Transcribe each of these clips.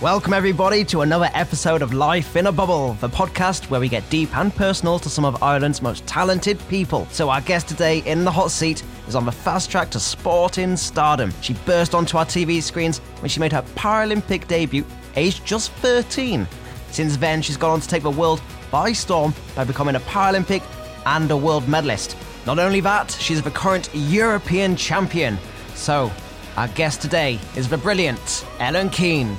Welcome, everybody, to another episode of Life in a Bubble, the podcast where we get deep and personal to some of Ireland's most talented people. So, our guest today in the hot seat is on the fast track to sporting stardom. She burst onto our TV screens when she made her Paralympic debut, aged just 13. Since then, she's gone on to take the world by storm by becoming a Paralympic and a world medalist. Not only that, she's the current European champion. So, our guest today is the brilliant Ellen Keane.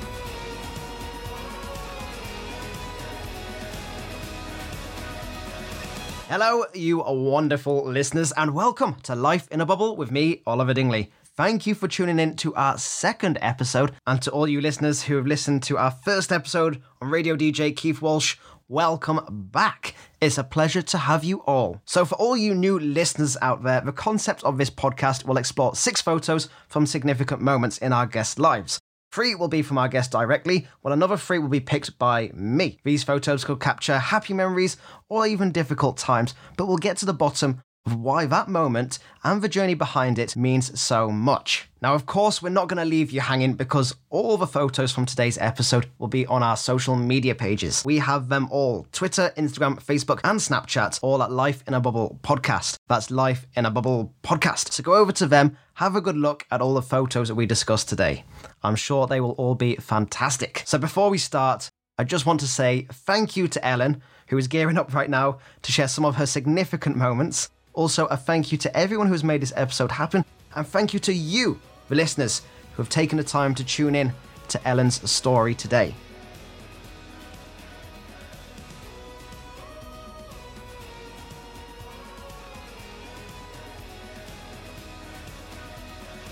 Hello, you wonderful listeners, and welcome to Life in a Bubble with me, Oliver Dingley. Thank you for tuning in to our second episode, and to all you listeners who have listened to our first episode on Radio DJ Keith Walsh, welcome back. It's a pleasure to have you all. So, for all you new listeners out there, the concept of this podcast will explore six photos from significant moments in our guests' lives. Three will be from our guest directly, while another three will be picked by me. These photos could capture happy memories or even difficult times, but we'll get to the bottom of why that moment and the journey behind it means so much. Now, of course, we're not going to leave you hanging because all the photos from today's episode will be on our social media pages. We have them all Twitter, Instagram, Facebook, and Snapchat, all at Life in a Bubble Podcast. That's Life in a Bubble Podcast. So go over to them, have a good look at all the photos that we discussed today. I'm sure they will all be fantastic. So before we start, I just want to say thank you to Ellen, who is gearing up right now to share some of her significant moments. Also, a thank you to everyone who has made this episode happen, and thank you to you, the listeners, who have taken the time to tune in to Ellen's story today.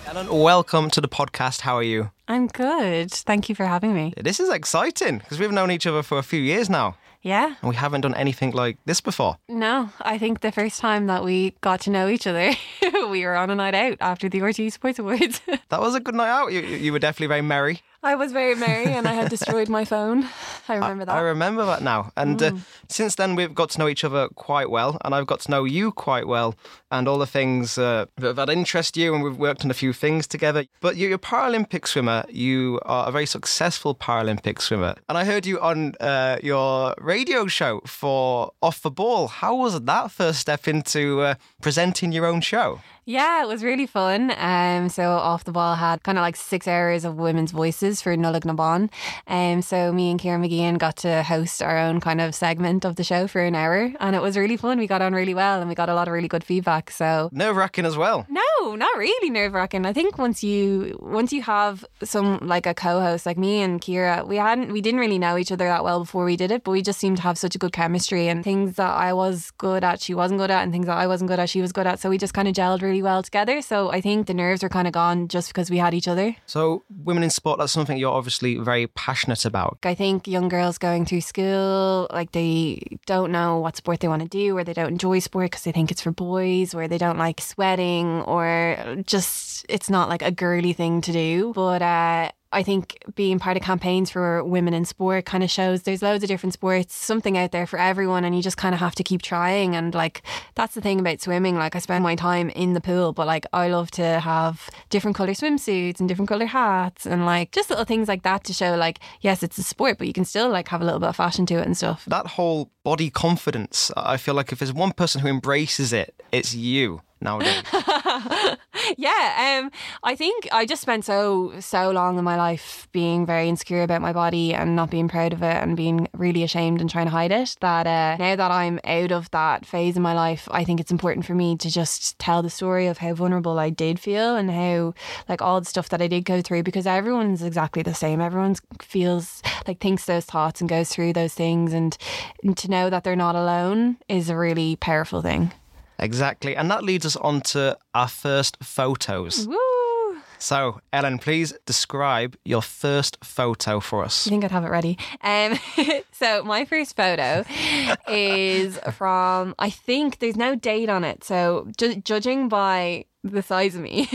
Ellen, welcome to the podcast. How are you? I'm good. Thank you for having me. This is exciting because we've known each other for a few years now Yeah. and we haven't done anything like this before. No, I think the first time that we got to know each other, we were on a night out after the RT Sports Awards. That was a good night out. You, you were definitely very merry. I was very merry and I had destroyed my phone. I remember that. I remember that now. And uh, since then, we've got to know each other quite well, and I've got to know you quite well, and all the things uh, that, that interest you, and we've worked on a few things together. But you're a Paralympic swimmer. You are a very successful Paralympic swimmer, and I heard you on uh, your radio show for Off the Ball. How was that first step into uh, presenting your own show? Yeah, it was really fun. Um, so off the ball had kind of like six hours of women's voices for Nollaig na mBan. Um, so me and Ciara Mageean got to host our own kind of segment of the show for an hour, and it was really fun. We got on really well, and we got a lot of really good feedback. So Nerve wracking as well. no, not really nerve wracking. I think once you once you have some like a co-host like me and Ciara, we hadn't we didn't really know each other that well before we did it, but we just seemed to have such a good chemistry and things that I was good at, she wasn't good at, and things that I wasn't good at, she was good at. So we just kind of gelled really well together. So I think the nerves were kind of gone just because we had each other. So, women in sport, that's something you're obviously very passionate about. I think young girls going through school, like they don't know what sport they want to do, or they don't enjoy sport because they think it's for boys, or they don't like sweating, or just it's not like a girly thing to do. But uh, I think being part of campaigns for women in sport kind of shows there's loads of different sports, something out there for everyone, and you just kind of have to keep trying. And like that's the thing about swimming. Like I spend my time in the pool, but like I love to have different color swimsuits and different color hats, and like just little things like that to show like yes, it's a sport, but you can still like have a little bit of fashion to it and stuff. that whole body confidence, I feel like if there's one person who embraces it, it's you nowadays. yeah, um, I think I just spent so so long in my life being very insecure about my body and not being proud of it and being really ashamed and trying to hide it. That uh, now that I'm out of that phase in my life, I think it's important for me to just tell the story of how vulnerable I did feel and how like all the stuff that I did go through because everyone's exactly the same. Everyone feels like thinks those thoughts and goes through those things, and, and to know that they're not alone is a really powerful thing. Exactly. And that leads us on to our first photos. Woo! So, Ellen, please describe your first photo for us. I think I'd have it ready. Um, so my first photo is from I think there's no date on it. So ju- judging by the size of me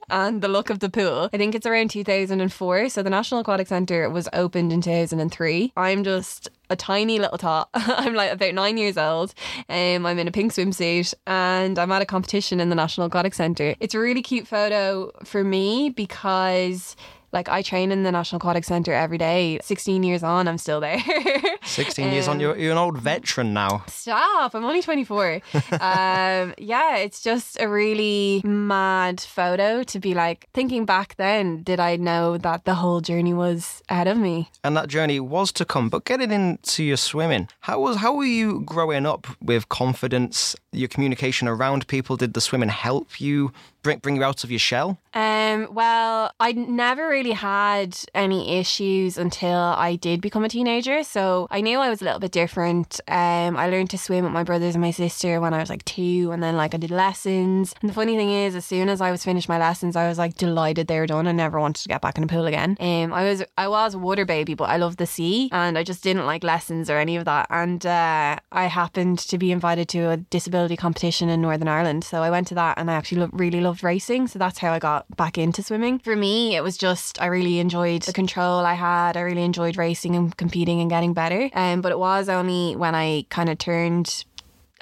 and the look of the pool, I think it's around 2004. So the National Aquatic Centre was opened in 2003. I'm just a tiny little tot. I'm like about nine years old. Um, I'm in a pink swimsuit and I'm at a competition in the National Aquatic Centre. It's a really cute photo for me because Like I train in the National Aquatic Centre every day. 16 years on, I'm still there. 16 years on, Um, you're, you're an old veteran now. Stop! I'm only 24. um, yeah, it's just a really mad photo to be like thinking back then. Did I know that the whole journey was ahead of me? and that journey was to come. But getting into your swimming, how was how were you growing up with confidence? Your communication around people did the swimming help you bring bring you out of your shell? Um, well, I never really had any issues until I did become a teenager. So I knew I was a little bit different. Um, I learned to swim with my brothers and my sister when I was like two, and then like I did lessons. And the funny thing is, as soon as I was finished my lessons, I was like delighted they were done. I never wanted to get back in the pool again. Um, I was I was a water baby, but I loved the sea, and I just didn't like lessons or any of that. And uh, I happened to be invited to a disability competition in Northern Ireland, so I went to that, and I actually lo- really loved racing. So that's how I got back into swimming. For me, it was just I really enjoyed the control I had. I really enjoyed racing and competing and getting better. Um, but it was only when I kind of turned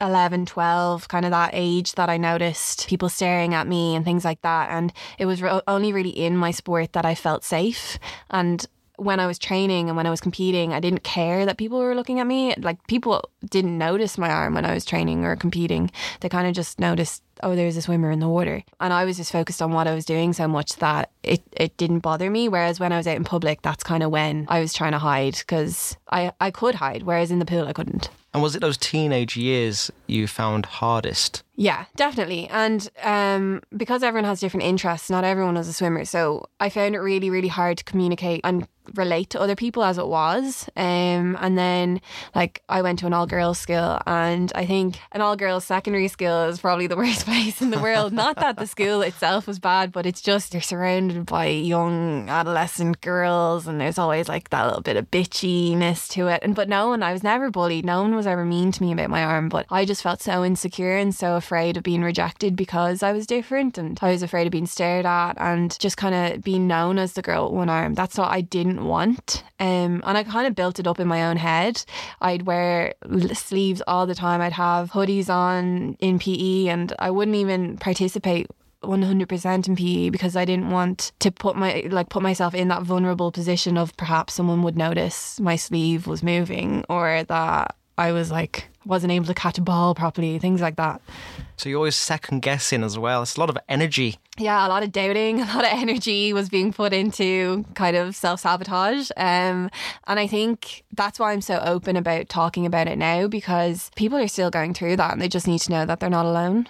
11, 12, kind of that age that I noticed people staring at me and things like that. And it was re- only really in my sport that I felt safe. And when I was training and when I was competing, I didn't care that people were looking at me. Like people didn't notice my arm when I was training or competing. They kind of just noticed, oh, there's a swimmer in the water. And I was just focused on what I was doing so much that it, it didn't bother me. Whereas when I was out in public, that's kind of when I was trying to hide because I, I could hide, whereas in the pool, I couldn't. And was it those teenage years you found hardest? Yeah, definitely. And um, because everyone has different interests, not everyone is a swimmer. So I found it really, really hard to communicate and relate to other people as it was. Um, and then, like, I went to an all girls school, and I think an all girls secondary school is probably the worst place in the world. not that the school itself was bad, but it's just you're surrounded by young adolescent girls, and there's always like that little bit of bitchiness to it. And but no one, I was never bullied. No one was ever mean to me about my arm, but I just felt so insecure and so afraid of being rejected because I was different, and I was afraid of being stared at and just kind of being known as the girl with one arm. That's what I didn't want. Um, and I kind of built it up in my own head. I'd wear sleeves all the time. I'd have hoodies on in PE, and I wouldn't even participate 100% in PE because I didn't want to put my like put myself in that vulnerable position of perhaps someone would notice my sleeve was moving or that I was like wasn't able to catch a ball properly, things like that. So you're always second guessing as well. It's a lot of energy. Yeah, a lot of doubting, a lot of energy was being put into kind of self sabotage. Um, and I think that's why I'm so open about talking about it now because people are still going through that and they just need to know that they're not alone.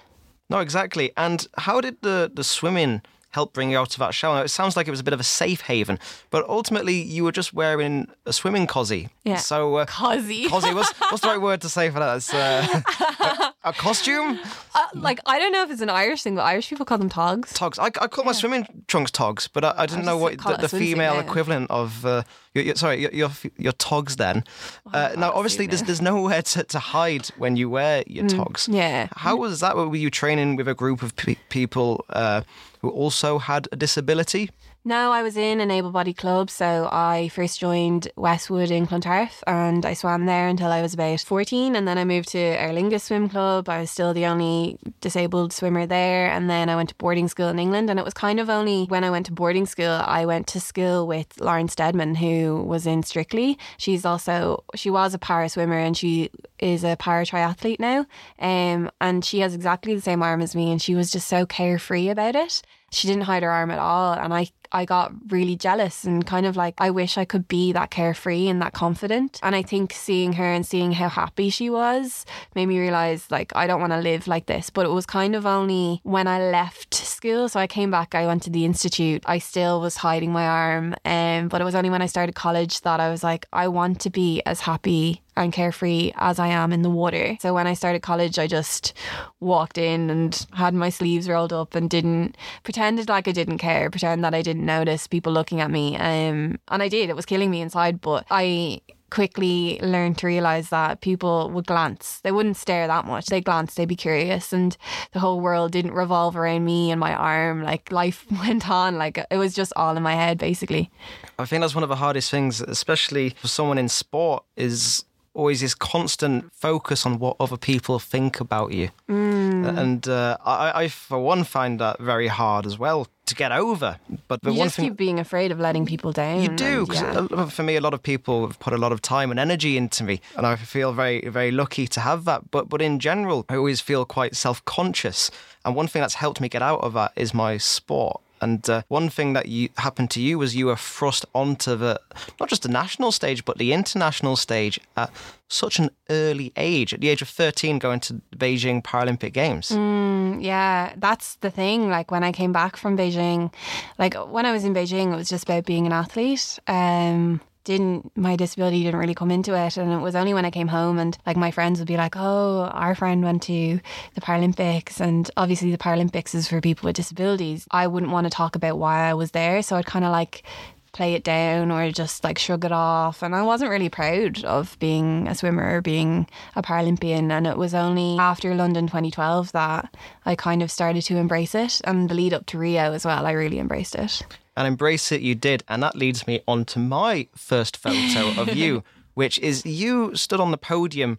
No, exactly. And how did the, the swimming help bring you out of that shell? Now, it sounds like it was a bit of a safe haven, but ultimately you were just wearing a swimming cosy. Yeah. So, uh, Cosy. cosy, what's, what's the right word to say for that? It's uh, a, costume? Uh, like, I don't know if it's an Irish thing, but Irish people call them togs. Togs. I, I call my swimming trunks togs, but I, I didn't know what the, the female equivalent of. Uh, your, your, sorry, your, your your togs. Then, uh, now obviously there's there's nowhere to, to hide when you wear your togs. Mm, yeah. How was that? Were you training with a group of pe- people uh, who also had a disability? No, I was in an able bodied club. So I first joined Westwood in Clontarf and I swam there until I was about 14. And then I moved to Aer Lingus Swim Club. I was still the only disabled swimmer there. And then I went to boarding school in England. And it was kind of only when I went to boarding school, I went to school with Lauren Steadman, who was in Strictly. She's also, she was a para swimmer and she is a para triathlete now. Um, and she has exactly the same arm as me. And she was just so carefree about it she didn't hide her arm at all and i i got really jealous and kind of like i wish i could be that carefree and that confident. And i think seeing her and seeing how happy she was made me realize like i don't want to live like this. But it was kind of only when i left school so i came back i went to the institute. I still was hiding my arm um, but it was only when i started college that i was like i want to be as happy and carefree as I am in the water. So when I started college, I just walked in and had my sleeves rolled up and didn't pretended like I didn't care, pretend that I didn't notice people looking at me. Um, and I did. It was killing me inside, but I quickly learned to realize that people would glance. They wouldn't stare that much. They glance, they'd be curious. And the whole world didn't revolve around me and my arm. Like life went on. Like it was just all in my head, basically. I think that's one of the hardest things, especially for someone in sport, is always this constant focus on what other people think about you. And uh, I, I, for one, find that very hard as well. to get over. But the you one just thing keep being afraid of letting people down. you do, and, yeah. for me, a lot of people have put a lot of time and energy into me, and I feel very, very lucky to have that. But, but in general, I always feel quite self-conscious, and one thing that's helped me get out of that is my sport. And uh, one thing that you happened to you was you were thrust onto the not just the national stage, but the international stage at such an early age, at the age of thirteen, going to the Beijing Paralympic Games. Mm, yeah, that's the thing. Like when I came back from Beijing, like when I was in Beijing, it was just about being an athlete. Um, didn't my disability didn't really come into it, and it was only when I came home and like my friends would be like, "Oh, our friend went to the Paralympics," and obviously the Paralympics is for people with disabilities. I wouldn't want to talk about why I was there, so I'd kind of like play it down or just like shrug it off. And I wasn't really proud of being a swimmer or being a Paralympian. And it was only after London 2012 that I kind of started to embrace it. And the lead up to Rio as well, I really embraced it. And embrace it you did. And that leads me on to my first photo of you which is you stood on the podium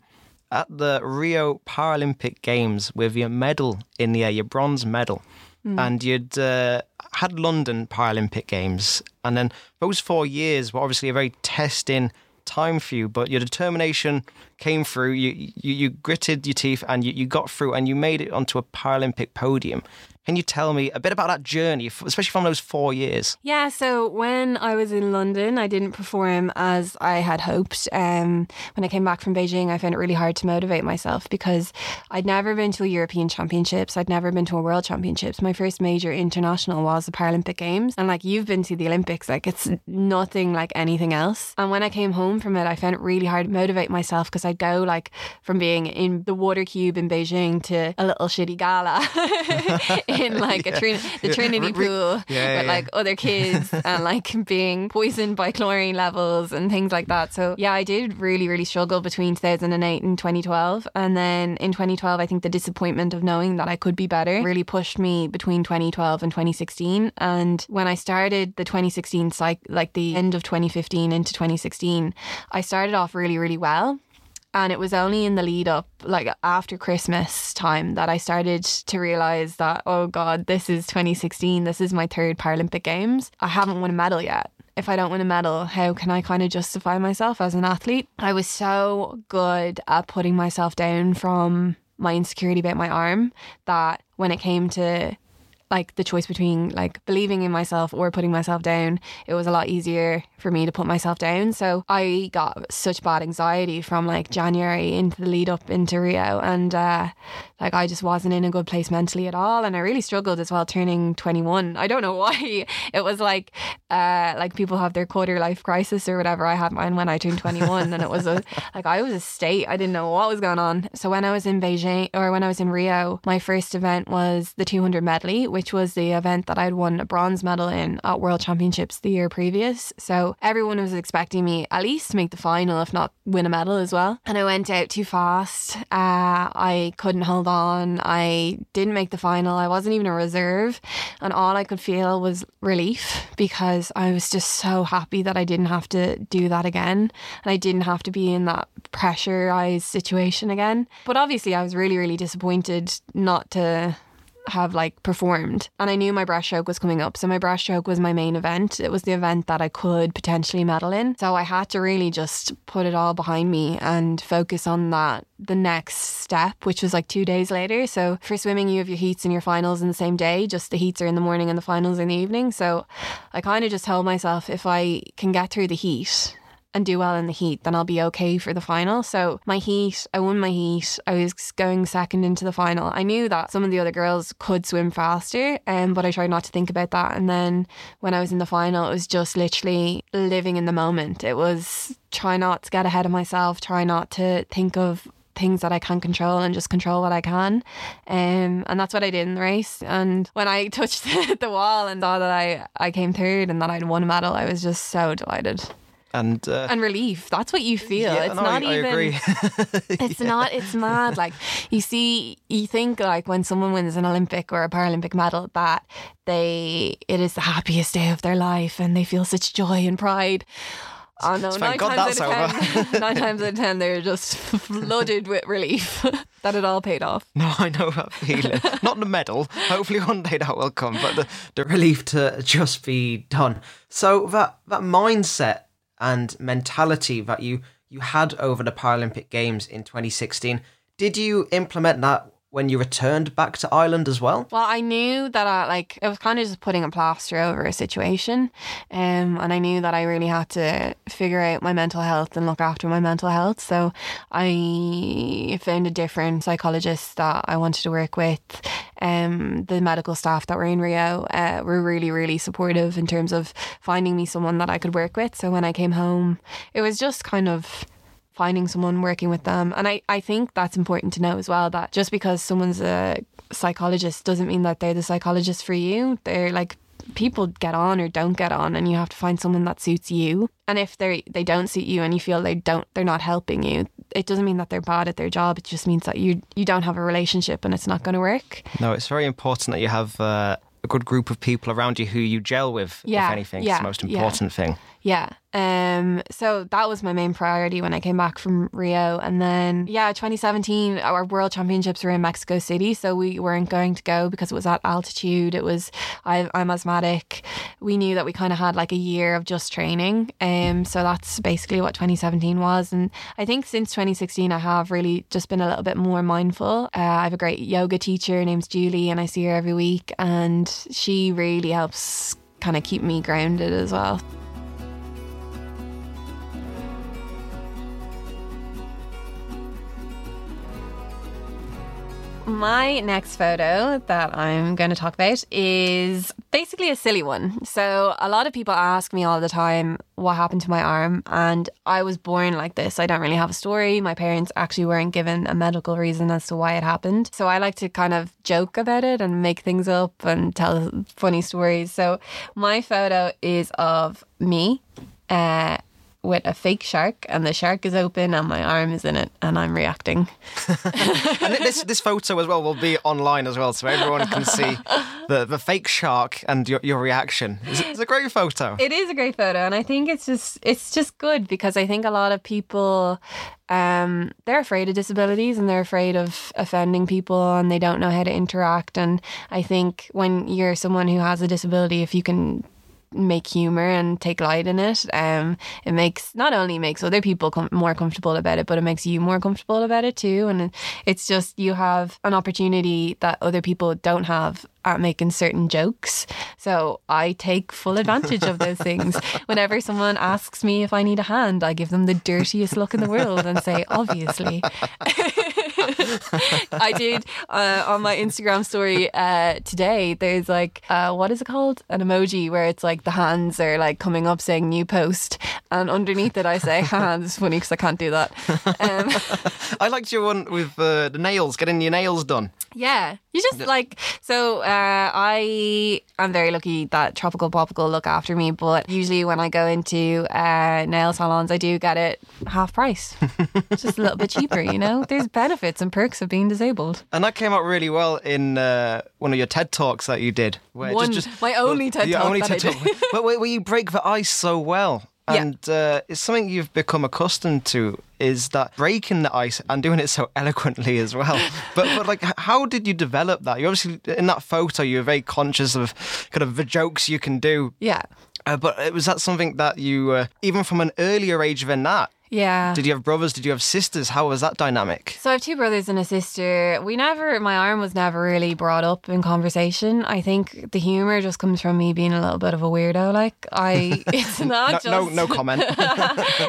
at the rio paralympic games with your medal in the air your bronze medal. And you'd uh, had london paralympic games. And then those four years were obviously a very testing time for you but your determination came through you you, you gritted your teeth and you, you got through and you made it onto a paralympic podium can you tell me a bit about that journey especially from those four years Yeah, so when I was in London, I didn't perform as I had hoped. Um, when I came back from Beijing, I found it really hard to motivate myself because I'd never been to a European Championships, I'd never been to a World Championships. My first major international was the Paralympic Games, and like you've been to the Olympics, like it's nothing like anything else. And when I came home from it, I found it really hard to motivate myself because I'd go like from being in the water cube in Beijing to a little shitty gala in like a Trin- the Trinity pool yeah, with yeah. like other kids and like being poisoned by chlorine levels and things like that. So yeah, I did really, really struggle between 2008 and 2012. And then in 2012, I think the disappointment of knowing that I could be better really pushed me between 2012 and 2016. And when I started the 2016 cycle, like the end of 2015 into 2016, I started off really, really well. And it was only in the lead up, like after Christmas time, that I started to realize that, oh God, this is 2016. This is my third Paralympic Games. I haven't won a medal yet. If I don't win a medal, how can I kind of justify myself as an athlete? I was so good at putting myself down from my insecurity about my arm that when it came to like the choice between like believing in myself or putting myself down, it was a lot easier for me to put myself down. So I got such bad anxiety from like January into the lead up into Rio, and uh, like I just wasn't in a good place mentally at all, and I really struggled as well turning 21. I don't know why. It was like uh, like people have their quarter life crisis or whatever. I had mine when I turned 21, and it was a like I was a state. I didn't know what was going on. So when I was in Beijing or when I was in Rio, my first event was the 200 medley, which was the event that I'd won a bronze medal in at World Championships the year previous. So everyone was expecting me at least to make the final, if not win a medal as well. And I went out too fast. Uh, I couldn't hold on. I didn't make the final. I wasn't even a reserve. And all I could feel was relief because I was just so happy that I didn't have to do that again. And I didn't have to be in that pressurized situation again. But obviously, I was really, really disappointed not to have like performed. And I knew my breaststroke was coming up so my breaststroke was my main event. It was the event that I could potentially medal in. So I had to really just put it all behind me and focus on that the next step which was like two days later. So for swimming you have your heats and your finals in the same day. Just the heats are in the morning and the finals in the evening. So I kind of just told myself if I can get through the heat and do well in the heat, then I'll be okay for the final. So my heat, I won my heat. I was going second into the final. I knew that some of the other girls could swim faster, um, but I tried not to think about that. And then when I was in the final, it was just literally living in the moment. It was try not to get ahead of myself, try not to think of things that I can't control and just control what I can. Um, and that's what I did in the race. And when I touched the wall and saw that I, I came third and that I'd won a medal, I was just so delighted and uh, and relief. That's what you feel. yeah, it's no, not I, even. I agree. It's not. It's mad. Like you see, you think like when someone wins an Olympic or a Paralympic medal that they it is the happiest day of their life and they feel such joy and pride. Oh no, nine God times, that's out of 10, nine times out of ten, they're just flooded with relief that it all paid off. No, I know that feeling. Not the medal. Hopefully one day that will come, but the, the relief to just be done. So that that mindset and mentality that you you had over the Paralympic Games in 2016, did you implement that when you returned back to Ireland as well? Well, I knew that I like it was kind of just putting a plaster over a situation, um, and I knew that I really had to figure out my mental health and look after my mental health. So I found a different psychologist that I wanted to work with. Um, the medical staff that were in Rio uh, were really, really supportive in terms of finding me someone that I could work with. So when I came home, it was just kind of finding someone working with them. And I, I think that's important to know as well that just because someone's a psychologist doesn't mean that they're the psychologist for you. They're like people get on or don't get on and you have to find someone that suits you. And if they they don't suit you and you feel they don't they're not helping you, it doesn't mean that they're bad at their job. It just means that you you don't have a relationship and it's not going to work. No, it's very important that you have uh, a good group of people around you who you gel with, Yeah, if anything. it's yeah, the most yeah. important thing. Yeah. Um so that was my main priority when I came back from Rio. And then yeah 2017 our world championships were in Mexico City so we weren't going to go because it was at altitude. It was I, I'm asthmatic. We knew that we kind of had like a year of just training um so that's basically what 2017 was. And I think since 2016 I have really just been a little bit more mindful. Uh, I have a great yoga teacher name's Julie and I see her every week and she really helps kind of keep me grounded as well My next photo that I'm going to talk about is basically a silly one. So, a lot of people ask me all the time what happened to my arm, and I was born like this. I don't really have a story. My parents actually weren't given a medical reason as to why it happened. So, I like to kind of joke about it and make things up and tell funny stories. So, my photo is of me. Uh, with a fake shark, and the shark is open, and my arm is in it, and I'm reacting. and this this photo as well will be online as well, so everyone can see the, the fake shark and your, your reaction. It's, it's a great photo. It is a great photo, and I think it's just it's just good because I think a lot of people um, they're afraid of disabilities and they're afraid of offending people and they don't know how to interact. And I think when you're someone who has a disability, if you can make humor and take light in it. Um it makes not only makes other people com- more comfortable about it but it makes you more comfortable about it too. And it's just you have an opportunity that other people don't have at making certain jokes. So i take full advantage of those things. Whenever someone asks me if i need a hand i give them the dirtiest look in the world and say obviously I did uh, on my Instagram story uh, today. There's like, uh, what is it called? An emoji where it's like the hands are like coming up saying new post, and underneath it I say, "Haha, this is funny because I can't do that." Um, I liked your one with uh, the nails, getting your nails done. yeah, you just like so. Uh, I am very lucky that Tropical Popical look after me, but usually when I go into uh, nail salons, I do get it half price, just a little bit cheaper. You know, there's benefits and perks of being disabled. And that came out really well in uh, one of your TED Talks that you did. Where One- my only TED your Talk only TED Talk. but where, where you break the ice so well. Yeah. And uh, it's something you've become accustomed to is that breaking the ice and doing it so eloquently as well. but but like, how did you develop that? You obviously in that photo you're very conscious of kind of the jokes you can do. Yeah, Uh, but uh, was that something that you, uh, even from an earlier age than that, yeah. did you have brothers? Did you have sisters? How was that dynamic? So I have two brothers and a sister. We never, my arm was never really brought up in conversation. I think the humor just comes from me being a little bit of a weirdo. Like I, it's not No, just no, no comment.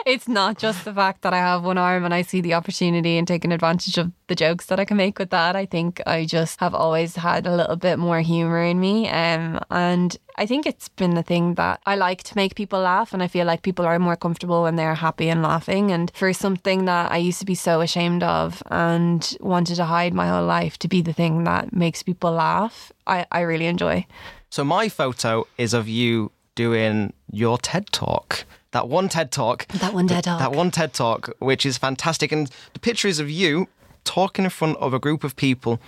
it's not just the fact that I have one arm and I see the opportunity and taking advantage of the jokes that I can make with that. I think I just have always had a little bit more humor in me. Um, and I think it's been the thing that I like to make people laugh, and I feel like people are more comfortable when they're happy and laughing. And for something that I used to be so ashamed of and wanted to hide my whole life to be the thing that makes people laugh, I, I really enjoy. So my photo is of you doing your TED talk. That one TED talk. That one TED Talk. That one TED talk, which is fantastic, and the picture is of you talking in front of a group of people.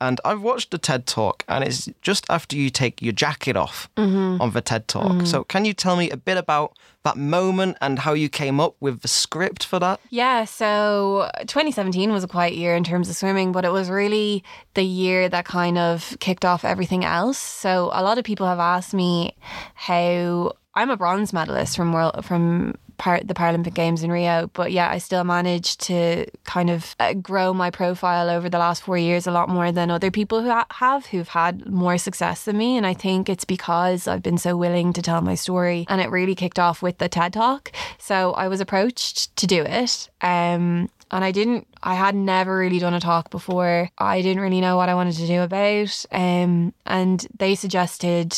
And I've watched the TED Talk, and it's just after you take your jacket off Mm-hmm. on the TED Talk. So, can you tell me a bit about that moment and how you came up with the script for that? Yeah, so 2017 was a quiet year in terms of swimming, but it was really the year that kind of kicked off everything else. So a lot of people have asked me how I'm a bronze medalist from world from par- the Paralympic Games in Rio, but yeah, I still managed to kind of uh, grow my profile over the last four years a lot more than other people who ha- have who've had more success than me. And I think it's because I've been so willing to tell my story, and it really kicked off with the TED Talk. So I was approached to do it. Um, and I didn't, I had never really done a talk before. I didn't really know what I wanted to do about. Um, and they suggested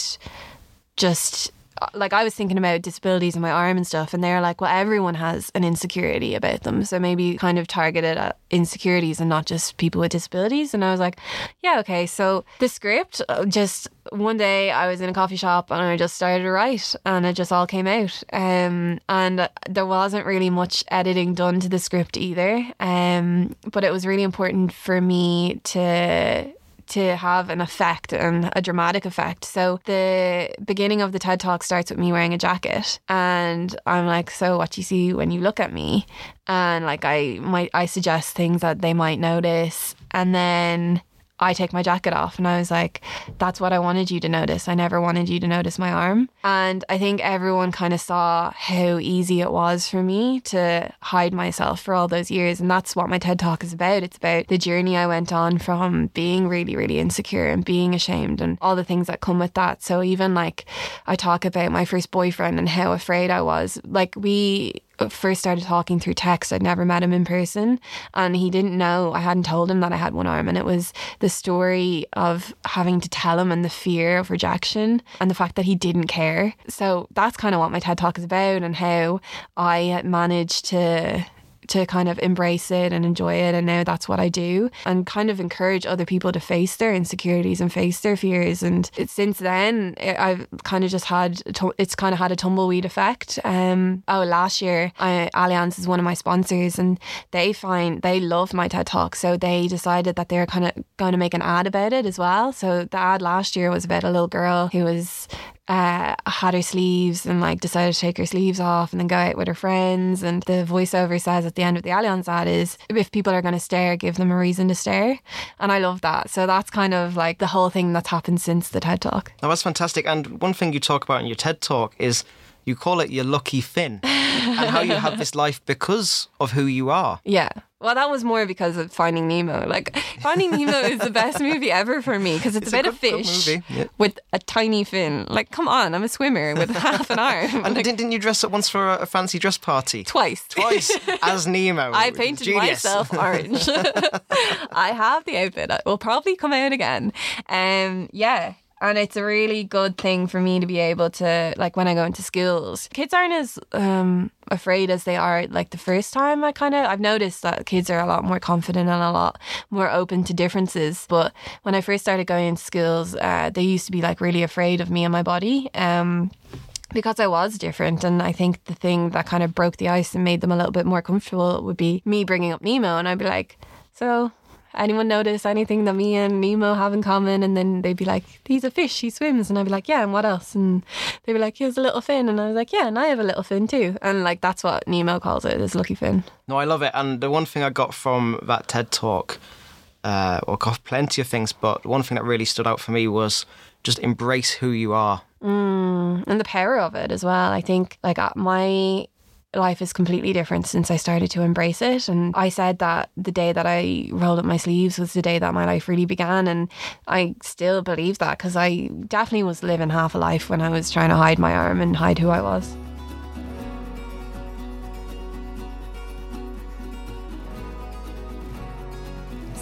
just like I was thinking about disabilities in my arm and stuff, and they're like, well, everyone has an insecurity about them. So maybe kind of targeted at insecurities and not just people with disabilities. And I was like, yeah, okay. So the script, uh, just one day I was in a coffee shop and I just started to write, and it just all came out. Um, and there wasn't really much editing done to the script either. Um, but it was really important for me to to have an effect and a dramatic effect. So the beginning of the TED Talk starts with me wearing a jacket and I'm like, so what do you see when you look at me? And like I might I suggest things that they might notice and then I take my jacket off and I was like, that's what I wanted you to notice. I never wanted you to notice my arm. And I think everyone kind of saw how easy it was for me to hide myself for all those years. And that's what my TED Talk is about. It's about the journey I went on from being really, really insecure and being ashamed and all the things that come with that. So even like I talk about my first boyfriend and how afraid I was. Like we Uh, first started talking through text. I'd never met him in person, and he didn't know. I hadn't told him that I had one arm, and it was the story of having to tell him and the fear of rejection and the fact that he didn't care. So that's kind of what my TED Talk is about, and how I managed to to kind of embrace it and enjoy it and now that's what I do and kind of encourage other people to face their insecurities and face their fears. And it, since then it, I've kind of just had it's kind of had a tumbleweed effect. Um oh last year I, Allianz is one of my sponsors and they find they love my TED Talk. So they decided that they're kind of going to make an ad about it as well. So the ad last year was about a little girl who was uh, had her sleeves and like decided to take her sleeves off and then go out with her friends. And the voiceover says at the end of the Allianz ad is if people are going to stare, give them a reason to stare. And I love that. So that's kind of like the whole thing that's happened since the TED Talk. Oh, that's fantastic. And one thing you talk about in your TED Talk is you call it your lucky fin and how you have this life because of who you are. Yeah. Well, that was more because of Finding Nemo. Like Finding Nemo is the best movie ever for me because it's, It's about a a, good- good fish yeah. with a tiny fin. Like, come on, I'm a swimmer with half an arm. And Like, didn't, didn't you dress up once for a, a fancy dress party? twice. Twice as Nemo. I painted Genius. myself orange. I have the outfit. It will probably come out again. Um, yeah. And it's a really good thing for me to be able to, like, when I go into schools, kids aren't as um, afraid as they are. Like the first time, I kind of I've noticed that kids are a lot more confident and a lot more open to differences. But when I first started going into schools, uh, they used to be like really afraid of me and my body. Um, because I was different. And I think the thing that kind of broke the ice and made them a little bit more comfortable would be me bringing up Nemo. And I'd be like, so anyone notice anything that me and Nemo have in common? And then they'd be like, he's a fish, he swims. And I'd be like, yeah, and what else? And they'd be like, he has a little fin. And I was like, yeah, and I have a little fin too. And like, that's what Nemo calls it, his lucky fin. No, I love it. And the one thing I got from that TED talk, uh, well, got plenty of things, but one thing that really stood out for me was just embrace who you are. and the power of it as well. I think like uh, my life is completely different since I started to embrace it. And I said that the day that I rolled up my sleeves was the day that my life really began. And I still believe that because I definitely was living half a life when I was trying to hide my arm and hide who I was.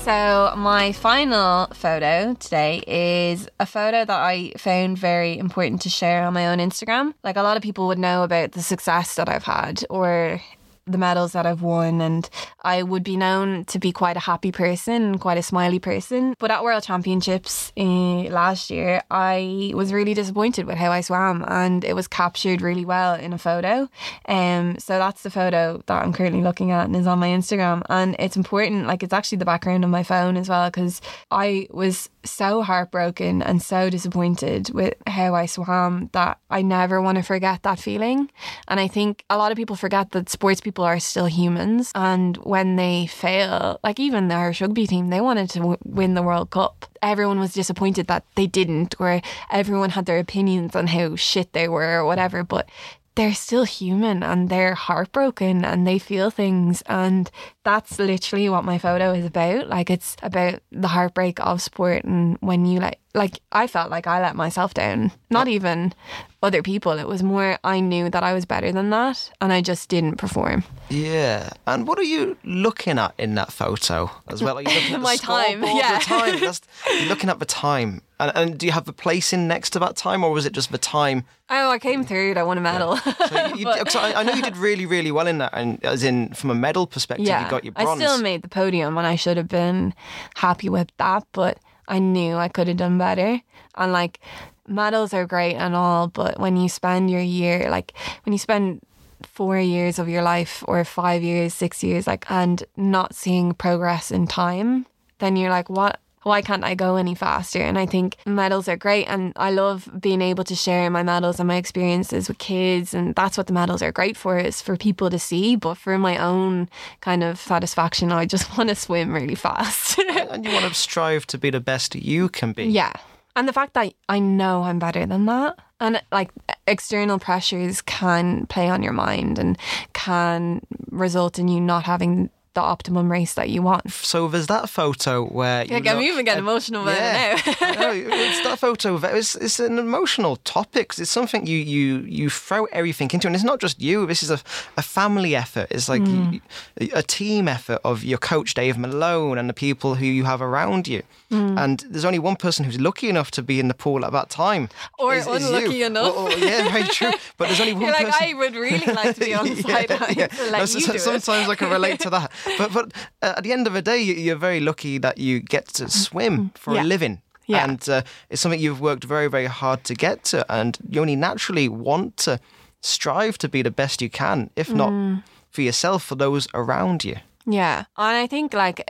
So, my final photo today is a photo that I found very important to share on my own Instagram. Like, a lot of people would know about the success that I've had, or the medals that I've won, and I would be known to be quite a happy person, quite a smiley person. But at World Championships uh, last year, I was really disappointed with how I swam, and it was captured really well in a photo. Um, so that's the photo that I'm currently looking at and is on my Instagram, and it's important. Like it's actually the background of my phone as well because I was so heartbroken and so disappointed with how I swam that I never want to forget that feeling. And I think a lot of people forget that sports people are still humans. And when they fail, like even the Irish rugby team, they wanted to w- win the World Cup. Everyone was disappointed that they didn't, or everyone had their opinions on how shit they were or whatever. But they're still human and they're heartbroken and they feel things and that's literally what my photo is about like it's about the heartbreak of sport and when you like like I felt like I let myself down not even other people it was more I knew that I was better than that and I just didn't perform Yeah. And what are you looking at in that photo as well? Are you looking at My the time, yeah. The time. That's, you're looking at the time. And, and do you have the place in next to that time, or was it just the time? oh I came third I won a medal So you, you, 'cause I, I know you did really, really well in that, and as in from a medal perspective, yeah you got your bronze. I still made the podium and I should have been happy with that but I knew I could have done better. And like medals are great and all but when you spend your year like when you spend four years of your life or five years six years like and not seeing progress in time then you're like what why can't I go any faster? And I think medals are great. And I love being able to share my medals and my experiences with kids. And that's what the medals are great for, is for people to see. But for my own kind of satisfaction, I just want to swim really fast. and you want to strive to be the best you can be. yeah. And the fact that I know I'm better than that. And like external pressures can play on your mind and can result in you not having the optimum race that you want. So there's that photo where you Like, I'm even getting emotional about yeah, it now. Know, it's that photo. It's, it's an emotional topic. It's something you you you throw everything into, and it's not just you. This is a, a family effort. It's like you, a team effort of your coach Dave Malone and the people who you have around you. Hmm. And there's only one person who's lucky enough to be in the pool at that time, Or is- is unlucky enough. Well, well, yeah, very true. But there's only one You're like, person. I would really like to be on the sideline Yeah, no, so- you so- do it. sometimes I can relate to that. But but uh, at the end of the day, you- you're very lucky that you get to swim for Mm-hmm. Yeah. a living. Yeah. And uh, it's something you've worked very, very hard to get to. And you only naturally want to strive to be the best you can, if Mm. not for yourself, for those around you. Yeah. And I think like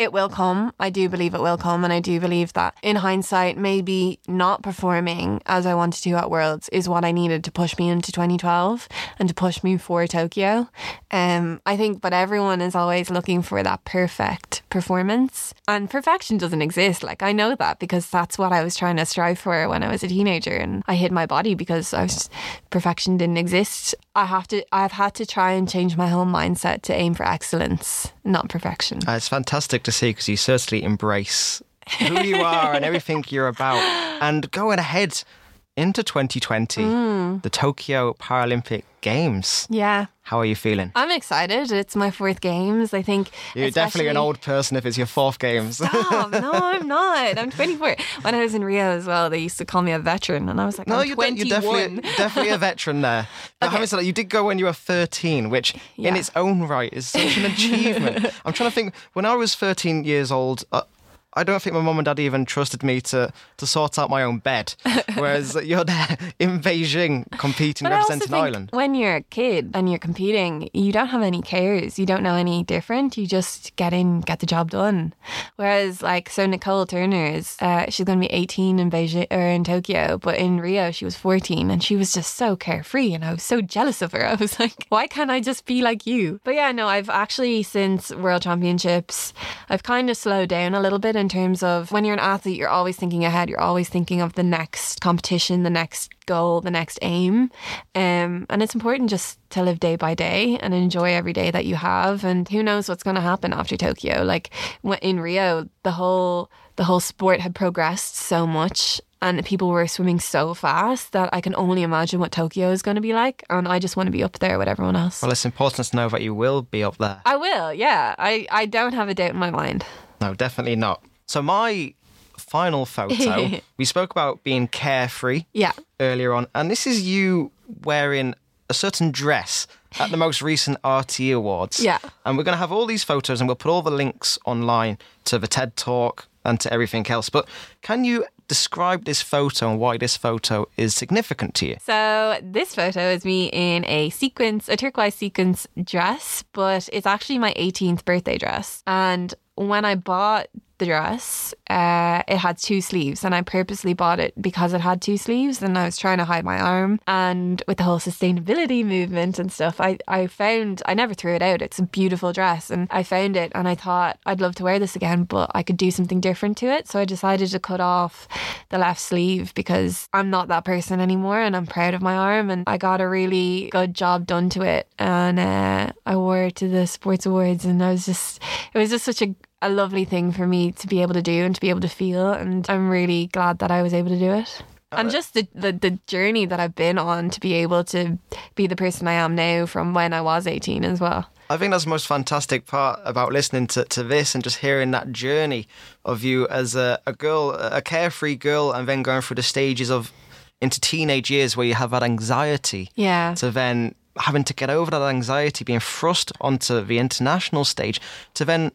it will come. I do believe it will come. And I do believe that in hindsight, maybe not performing as I wanted to at Worlds is what I needed to push me into 2012 and to push me for Tokyo. Um, I think, but everyone is always looking for that perfect performance. And perfection doesn't exist. Like, I know that because that's what I was trying to strive for when I was a teenager. And I hid my body because I was, perfection didn't exist. I have to, I've had to try and change my whole mindset to aim for excellence, not perfection. Uh, it's fantastic to see because you certainly embrace who you are and everything you're about. And going ahead into 2020, Mm. the Tokyo Paralympic Games. Yeah. How are you feeling? I'm excited. It's my fourth games. I think You're definitely an old person if it's your fourth games. Stop. No, I'm not. I'm 24. When I was in Rio as well, they used to call me a veteran, and I was like, no, you're, de- you're definitely definitely a veteran there. But Okay. having said that, you did go when you were 13, which in its own right is such an achievement. I'm trying to think. When I was 13 years old. Uh, I don't think my mum and dad even trusted me to, to sort out my own bed. Whereas you're there in Beijing competing, But representing think Ireland. when you're a kid and you're competing, you don't have any cares. You don't know any different. You just get in, get the job done. Whereas, like, so Nicole Turner is, uh, she's going to be 18 in Beijing or in Tokyo, but in Rio she was 14, and she was just so carefree, and I was so jealous of her. I was like, why can't I just be like you? But yeah, no, I've actually since World Championships, I've kind of slowed down a little bit in terms of when you're an athlete, you're always thinking ahead. You're always thinking of the next competition, the next goal, the next aim. Um, and it's important just to live day by day and enjoy every day that you have. And who knows what's going to happen after Tokyo? Like in Rio, the whole the whole sport had progressed so much. And people were swimming so fast that I can only imagine what Tokyo is going to be like. And I just want to be up there with everyone else. Well, it's important to know that you will be up there. I will, yeah. I, I don't have a doubt in my mind. No, definitely not. So my final photo, we spoke about being carefree Yeah. earlier on, and this is you wearing a certain dress at the most recent RT Awards. Yeah. And we're going to have all these photos and we'll put all the links online to the TED Talk and to everything else. But can you describe this photo and why this photo is significant to you? So this photo is me in a sequence, a turquoise sequence dress, but it's actually my 18th birthday dress. And when I bought the dress, uh, it had two sleeves, and I purposely bought it because it had two sleeves, and I was trying to hide my arm. And with the whole sustainability movement and stuff, I, I found I never threw it out. It's a beautiful dress, and I found it, and I thought I'd love to wear this again, but I could do something different to it. So I decided to cut off the left sleeve because I'm not that person anymore, and I'm proud of my arm, and I got a really good job done to it, and uh, I wore it to the sports awards, and I was just it was just such a a lovely thing for me to be able to do and to be able to feel. And I'm really glad that I was able to do it. And uh, just the, the, the journey that I've been on to be able to be the person I am now from when I was 18 as well. I think that's the most fantastic part about listening to, to this and just hearing that journey of you as a, a girl, a carefree girl, and then going through the stages of into teenage years where you have that anxiety. Yeah. To then having to get over that anxiety, being thrust onto the international stage, to then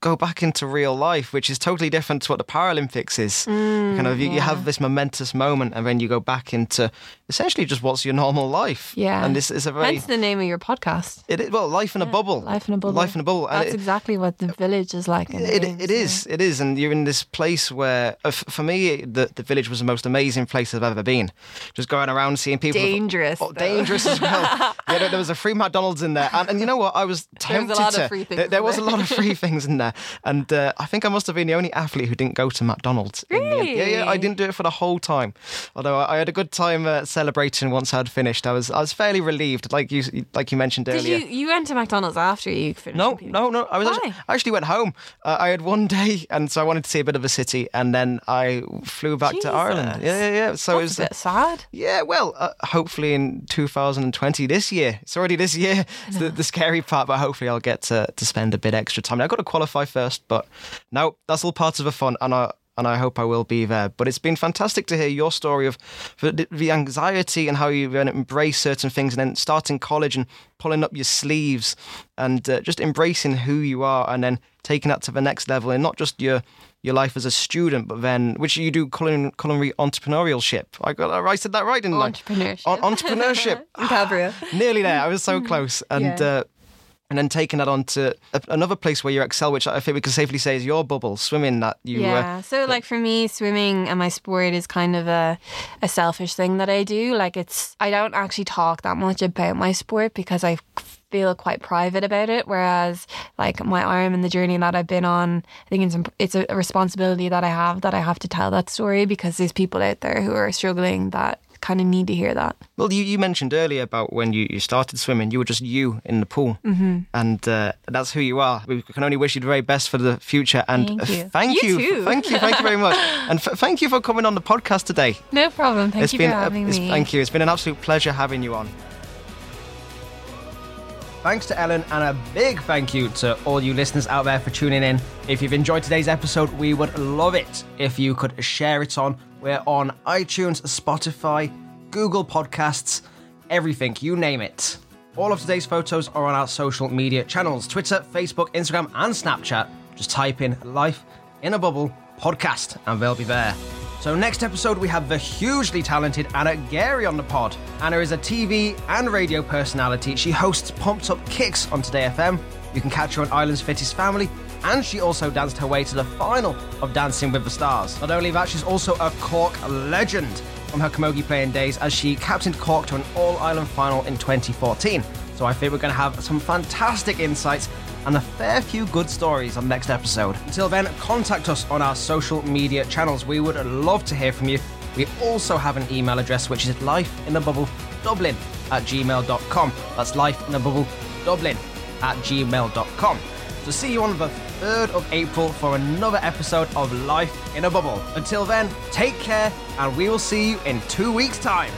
go back into real life, which is totally different to what the Paralympics is. Mm, kind of, you, yeah. you have this momentous moment, and then you go back into essentially just what's your normal life. Yeah. and this is a very Hence the name of your podcast. it is, well, life in a bubble. Life in a bubble. Life in a bubble. That's it- exactly what the village is like. it, games, it yeah. is, it is, and you're in this place where, uh, f- for me, the, the village was the most amazing place I've ever been. Just going around seeing people. Dangerous, Oh, dangerous as well. yeah, there, there was a free McDonald's in there, and, and you know what? I was There was tempted a lot of to. free things there, there was a lot of free things in there, and uh, I think I must have been the only athlete who didn't go to McDonald's. the. Yeah, yeah, I didn't do it for the whole time. Although I, I had a good time uh, celebrating once I'd finished. I was, I was fairly relieved, like you, like you mentioned Did earlier. you you went to McDonald's after you finished? No, competing? no, no. I was Why? actually, I actually went home. Uh, I had one day, and so I wanted to see a bit of a city, and then I flew back to Ireland. Yeah, yeah, yeah. So it That's was. a bit sad. yeah, well, uh, hopefully in 2020 this year. It's already this year. It's the, the scary part, but hopefully I'll get to, to spend a bit extra time. I've got to qualify first, but no, that's all part of the fun, and I and I hope I will be there. But it's been fantastic to hear your story of the, the anxiety and how you then embrace certain things, and then starting college and pulling up your sleeves and uh, just embracing who you are, and then taking that to the next level, and not just your your life as a student, but then which you do culinary, culinary entrepreneurship. I got I said that right, didn't I? Entrepreneurship. Entrepreneurship. In Calvary. Nearly there. I was so close. And. Yeah. uh, and then taking that on to a- another place where you excel, which I think we can safely say is your bubble, swimming. That you. yeah. Uh, so like for me, swimming and my sport is kind of a a selfish thing that I do. Like it's I don't actually talk that much about my sport because I feel quite private about it. Whereas like my arm and the journey that I've been on, I think it's it's a responsibility that I have that I have to tell that story because there's people out there who are struggling that kind of need to hear that. well, you, you mentioned earlier about when you, you started swimming, you were just you in the pool, mm-hmm. and uh, that's who you are. We can only wish you the very best for the future. And Thank uh, you. thank You you, too. thank you, thank you very much, and f- thank you for coming on the podcast today. No problem. Thank it's you been for a- having it's- me. thank you. It's been an absolute pleasure having you on. Thanks to Ellen, and a big thank you to all you listeners out there for tuning in. If you've enjoyed today's episode, we would love it if you could share it on. We're on iTunes, Spotify, Google Podcasts, everything, you name it. All of today's photos are on our social media channels Twitter, Facebook, Instagram, and Snapchat. Just type in Life in a Bubble podcast, and they'll be there. So, next episode, we have the hugely talented Anna Geary on the pod. Anna is a TV and radio personality. She hosts Pumped Up Kicks on Today FM. You can catch her on Ireland's Fittest Family, and she also danced her way to the final of Dancing with the Stars. Not only that, she's also a Cork legend from her camogie playing days as she captained Cork to an All Ireland final in 2014. So, I think we're going to have some fantastic insights and a fair few good stories on the next episode. Until then, contact us on our social media channels. We would love to hear from you. We also have an email address which is lifeinabubbledublin at gmail.com. That's lifeinabubbledublin at gmail.com. So see you on the 3rd of April for another episode of Life in a Bubble. Until then, take care and we will see you in two weeks' time.